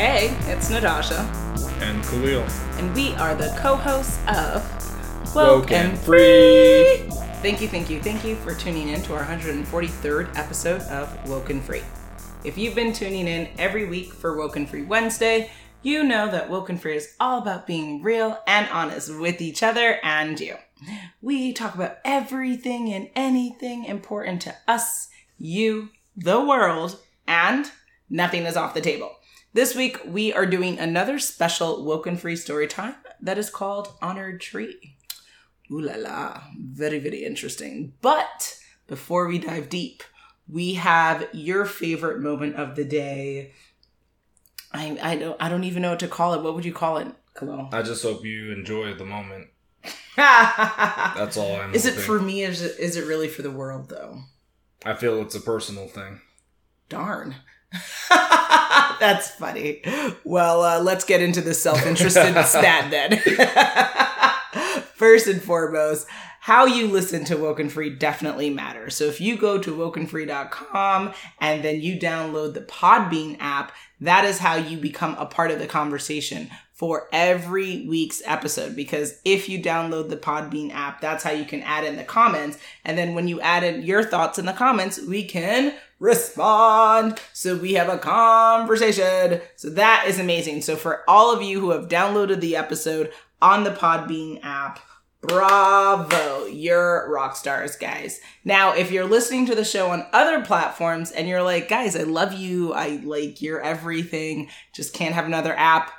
Hey, it's Natasha, And Khalil. and we are the co-hosts of Woken Free. Thank you, thank you, thank you for tuning in to our 143rd episode of Woken Free. If you've been tuning in every week for Woken Free Wednesday, you know that Woken Free is all about being real and honest with each other and you. We talk about everything and anything important to us, you, the world, and nothing is off the table. This week, we are doing another special Woken Free story time that is called Honored Tree. Ooh la la. Very, very interesting. But before we dive deep, we have your favorite moment of the day. I, I don't I don't even know what to call it. What would you call it, Khalil? I just hope you enjoy the moment. That's all I'm Is it for me? Is it, is it really for the world though? I feel it's a personal thing. Darn. That's funny. Well, uh, let's get into the self interested stat then. First and foremost, how you listen to Woken Free definitely matters. So if you go to wokenfree.com and then you download the Podbean app, that is how you become a part of the conversation for every week's episode. Because if you download the Podbean app, that's how you can add in the comments. And then when you add in your thoughts in the comments, we can respond. So we have a conversation. So that is amazing. So for all of you who have downloaded the episode on the Podbean app, Bravo, you're rock stars, guys. Now, if you're listening to the show on other platforms and you're like, guys, I love you, I like you're everything, just can't have another app,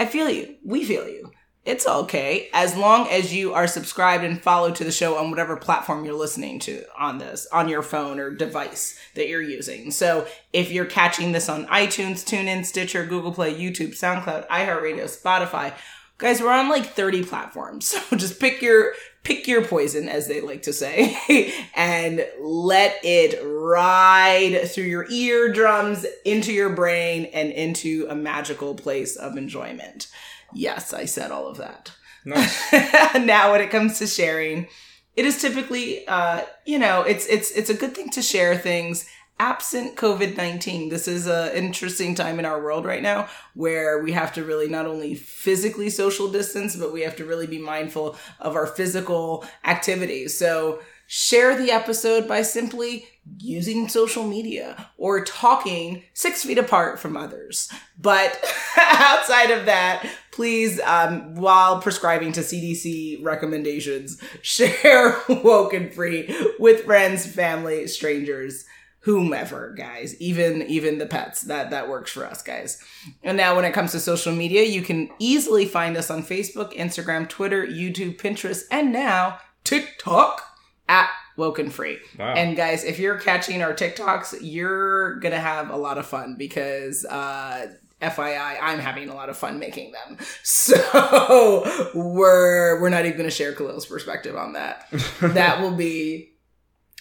I feel you. We feel you. It's okay as long as you are subscribed and followed to the show on whatever platform you're listening to on this, on your phone or device that you're using. So if you're catching this on iTunes, TuneIn, Stitcher, Google Play, YouTube, SoundCloud, iHeartRadio, Spotify, guys, we're on like 30 platforms. So just pick your pick your poison, as they like to say, and let it ride through your eardrums into your brain and into a magical place of enjoyment. Yes, I said all of that. Nice. now when it comes to sharing it is typically uh you know it's it's it's a good thing to share things absent covid-19 this is an interesting time in our world right now where we have to really not only physically social distance but we have to really be mindful of our physical activities so share the episode by simply using social media or talking six feet apart from others. But outside of that, please, um, while prescribing to CDC recommendations, share Woken Free with friends, family, strangers, whomever, guys. Even even the pets. That that works for us, guys. And now when it comes to social media, you can easily find us on Facebook, Instagram, Twitter, YouTube, Pinterest, and now TikTok at Woken Free. Wow. And guys, if you're catching our TikToks, you're gonna have a lot of fun because uh FYI, I'm having a lot of fun making them. So we're we're not even gonna share Khalil's perspective on that. that will be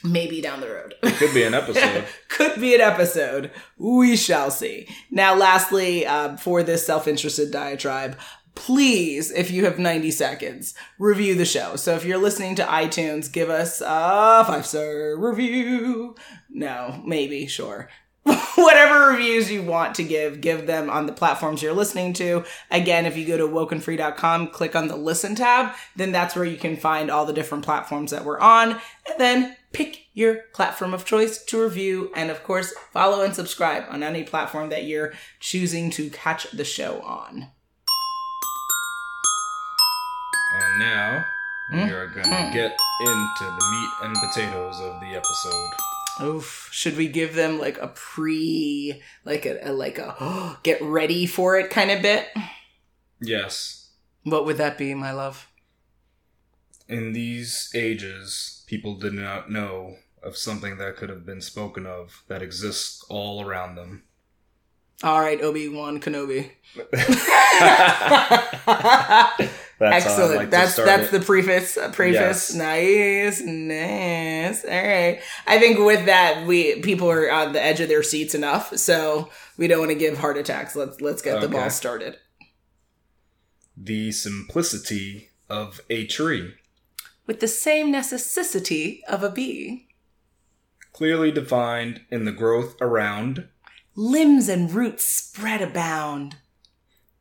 maybe down the road. Could be an episode. Could be an episode. We shall see. Now, lastly, uh, for this self interested diatribe, please, if you have 90 seconds, review the show. So if you're listening to iTunes, give us a five star review. No, maybe, sure. Whatever reviews you want to give, give them on the platforms you're listening to. Again, if you go to wokenfree.com, click on the listen tab, then that's where you can find all the different platforms that we're on. And then pick your platform of choice to review. And of course, follow and subscribe on any platform that you're choosing to catch the show on. and now we Hmm? are going to get into the meat and potatoes of the episode. Oof. Should we give them like a pre, like a, a like a get ready for it kind of bit? Yes. What would that be, my love? In these ages, people did not know of something that could have been spoken of that exists all around them. All right, Obi Wan Kenobi. That's Excellent. like that's that's it. the preface. uh, Preface. Nice, nice. All right. I think with that, we people are on the edge of their seats enough, so we don't want to give heart attacks. Let's let's get the ball started. the simplicity of a tree. With the same necessity of a bee, clearly defined in the growth around Limbs and roots spread abound.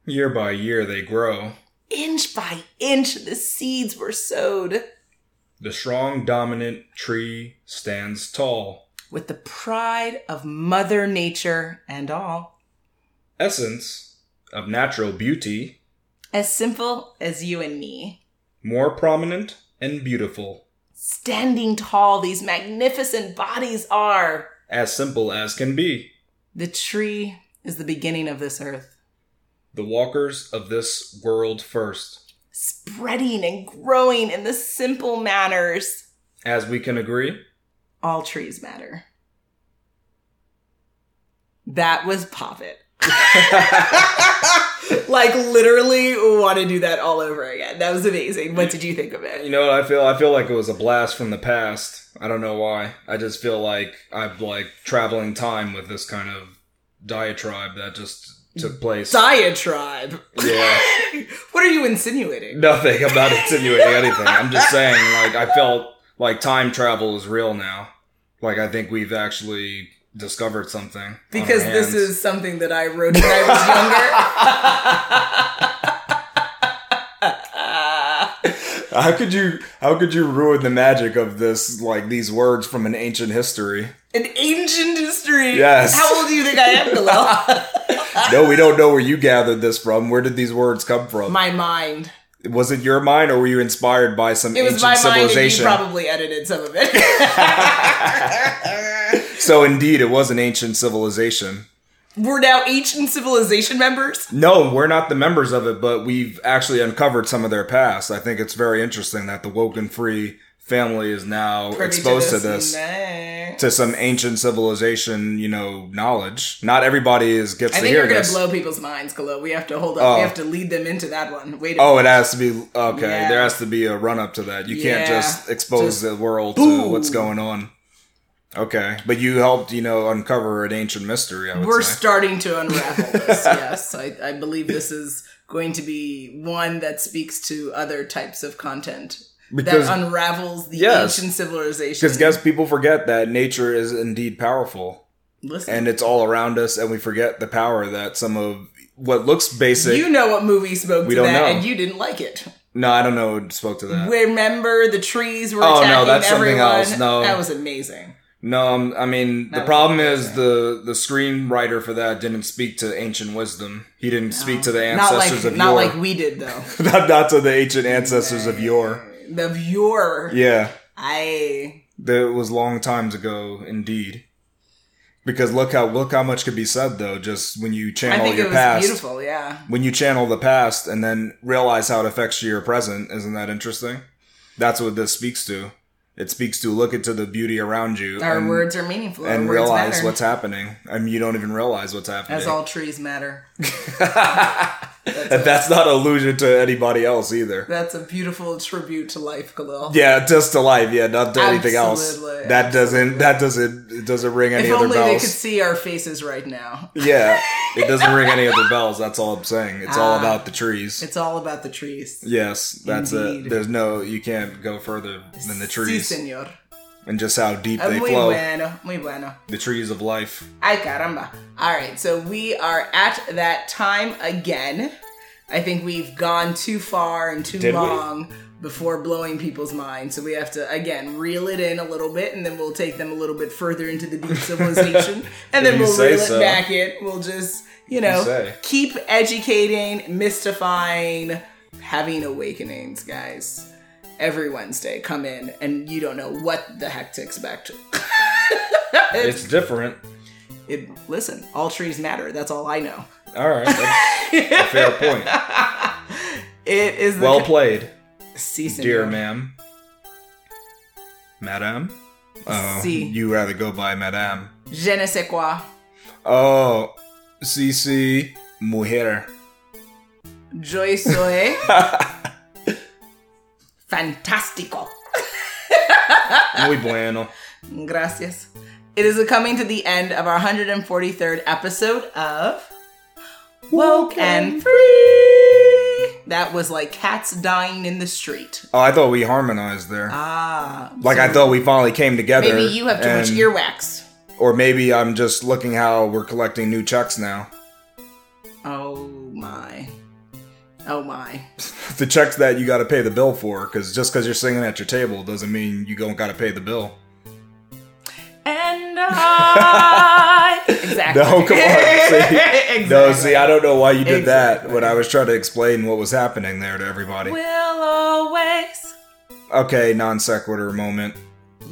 Year by year they grow. Inch by inch the seeds were sowed. The strong, dominant tree stands tall. With the pride of Mother Nature and all. Essence of natural beauty, As simple as you and me. more prominent and beautiful. Standing tall, these magnificent bodies are. As simple as can be. The tree is the beginning of this earth, The walkers of this world first. spreading and growing in the simple manners. As we can agree, All trees matter. That was Pop It. like literally want to do that all over again. That was amazing. What did you think of it? You know what I feel? I feel like it was a blast from the past. I don't know why. I just feel like I've like traveling time with this kind of diatribe that just took place. Diatribe. Yeah. what are you insinuating? Nothing. I'm not insinuating anything. I'm just saying like I felt like time travel is real now. Like I think we've actually discovered something. Because this is something that I wrote when I was younger. How could you how could you ruin the magic of this like these words from an ancient history? An ancient history. Yes. How old do you think I am, Khalil? No, we don't know where you gathered this from. Where did these words come from? my mind. was it your mind or were you inspired by some It was ancient my mind, and you civilization? probably edited some of it. so indeed it was an ancient civilization. We're now ancient civilization members. No, we're not the members of it, but we've actually uncovered some of their past. I think it's very interesting that the woken free family is now Privy exposed to this. Nice. To some ancient civilization, you know, knowledge. Not everybody is gets I to think hear you're gonna this. blow people's minds, Kalo. We have to hold up. Oh. We have to lead them into that one. Wait. A Oh, it has to be okay. Yeah. There has to be a run up to that. You can't just expose Just the world boom. to what's going on. Okay, but you helped, you know, uncover an ancient mystery. We're say. starting to unravel this. yes, I, I believe this is going to be one that speaks to other types of content Because- that unravels the Yes. ancient civilization. Because guess people forget that nature is indeed powerful, Listen, and it's all around us, and we forget the power that some of what looks basic. you know what movie spoke We to that, know. and you didn't like it. no, I don't know. Spoke to that. Remember the trees were Oh, no, attacking that's something everyone. else. No. that was amazing. No, um, I mean the problem is the the screenwriter for that didn't speak to ancient wisdom. He didn't speak to the Not ancestors like of not yore. like we did though. not, not to the ancient ancestors of yore. The yore. Yeah, I that was long times ago, indeed. Because look how look how much could be said though, just when you I channel think your it was past. beautiful. Yeah, When you channel the past and then realize how it affects your present, isn't that interesting? That's what this speaks to. It speaks to look into the beauty around you our and, words are meaningful. Our and realize matter. what's happening. I mean, you don't even realize what's happening. as all trees matter. and that's not allusion to anybody else either. That's a beautiful tribute to life, Khalil. Yeah, just to life. Yeah, not to anything else. Absolutely, That doesn't. That doesn't. It doesn't ring any If other only they could see our faces right now. Yeah, it doesn't ring any other bells. That's all I'm saying. It's all Ah. about the trees. It's all about the trees. Yes, that's Indeed. it. There's no. You can't go further than the Sí, trees señor. And just how deep they muy flow. bueno, muy bueno. The trees of life. Ay caramba. All right, so we are at that time again. I think we've gone too far and too Did we? long before blowing people's minds. So we have to again reel it in a little bit, and then we'll take them a little bit further into the deep civilization, and then we'll reel so. it back in. We'll just you know say. keep educating, mystifying, having awakenings, guys. Every Wednesday, come in, and you don't know what the heck to expect. It's different. It, listen, all trees matter. That's all I know. All right, that's a fair point. It is the Well played, Si, dear ma'am. Madame. Oh, Si. you rather go by Madame. Je ne sais quoi. Oh, sí, sí, mujer. Yo soy fantástico. Muy bueno. Gracias. It is coming to the end of our 143rd episode of Woken Free. That was like cats dying in the street. Oh, I thought we harmonized there. Ah. like so I thought we finally came together. Maybe you have too much earwax. Or maybe I'm just looking how we're collecting new checks now. Oh my. Oh my. the checks that you got to pay the bill for, because just because you're singing at your table doesn't mean you don't got to pay the bill. And I. exactly. No, come on. See, exactly. No, see, I don't know why you did that when I was trying to explain what was happening there to everybody. Will always Okay, non sequitur moment.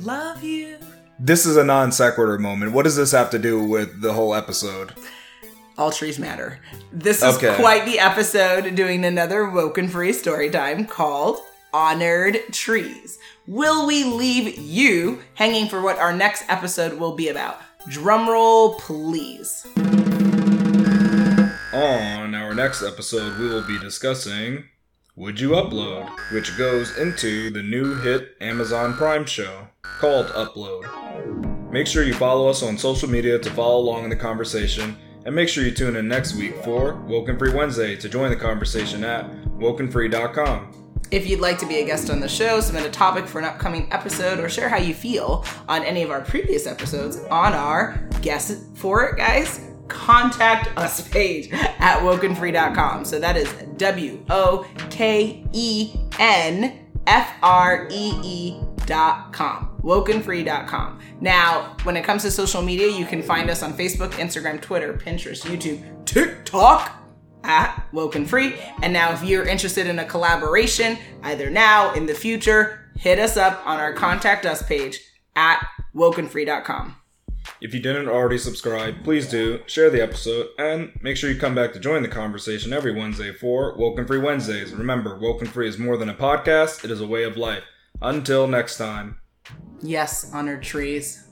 love you. This is a non sequitur moment. What does this have to do with the whole episode? All trees matter. This is Okay. quite the episode doing another Woken Free story time called Honored Trees. Will we leave you hanging for what our next episode will be about? Drumroll, please. On our next episode, we will be discussing Would You Upload, which goes into the new hit Amazon Prime show called Upload. Make sure you follow us on social media to follow along in the conversation, and make sure you tune in next week for Woken Free Wednesday to join the conversation at wokenfree.com. If you'd like to be a guest on the show, submit a topic for an upcoming episode, or share how you feel on any of our previous episodes on our Guess For It, guys, contact us page at wokenfree.com. So that is W O K E N F R E E dot com wokenfree.com now when it comes to social media you can find us on facebook instagram twitter pinterest youtube tiktok at Woken Free. And now, if you're interested in a collaboration, either now, in the future, hit us up on our contact us page at wokenfree.com. If you didn't already subscribe, please do, share the episode, and make sure you come back to join the conversation every Wednesday for Woken Free Wednesdays. Remember, Woken Free is more than a podcast, it is a way of life. Until next time. Yes, honored trees.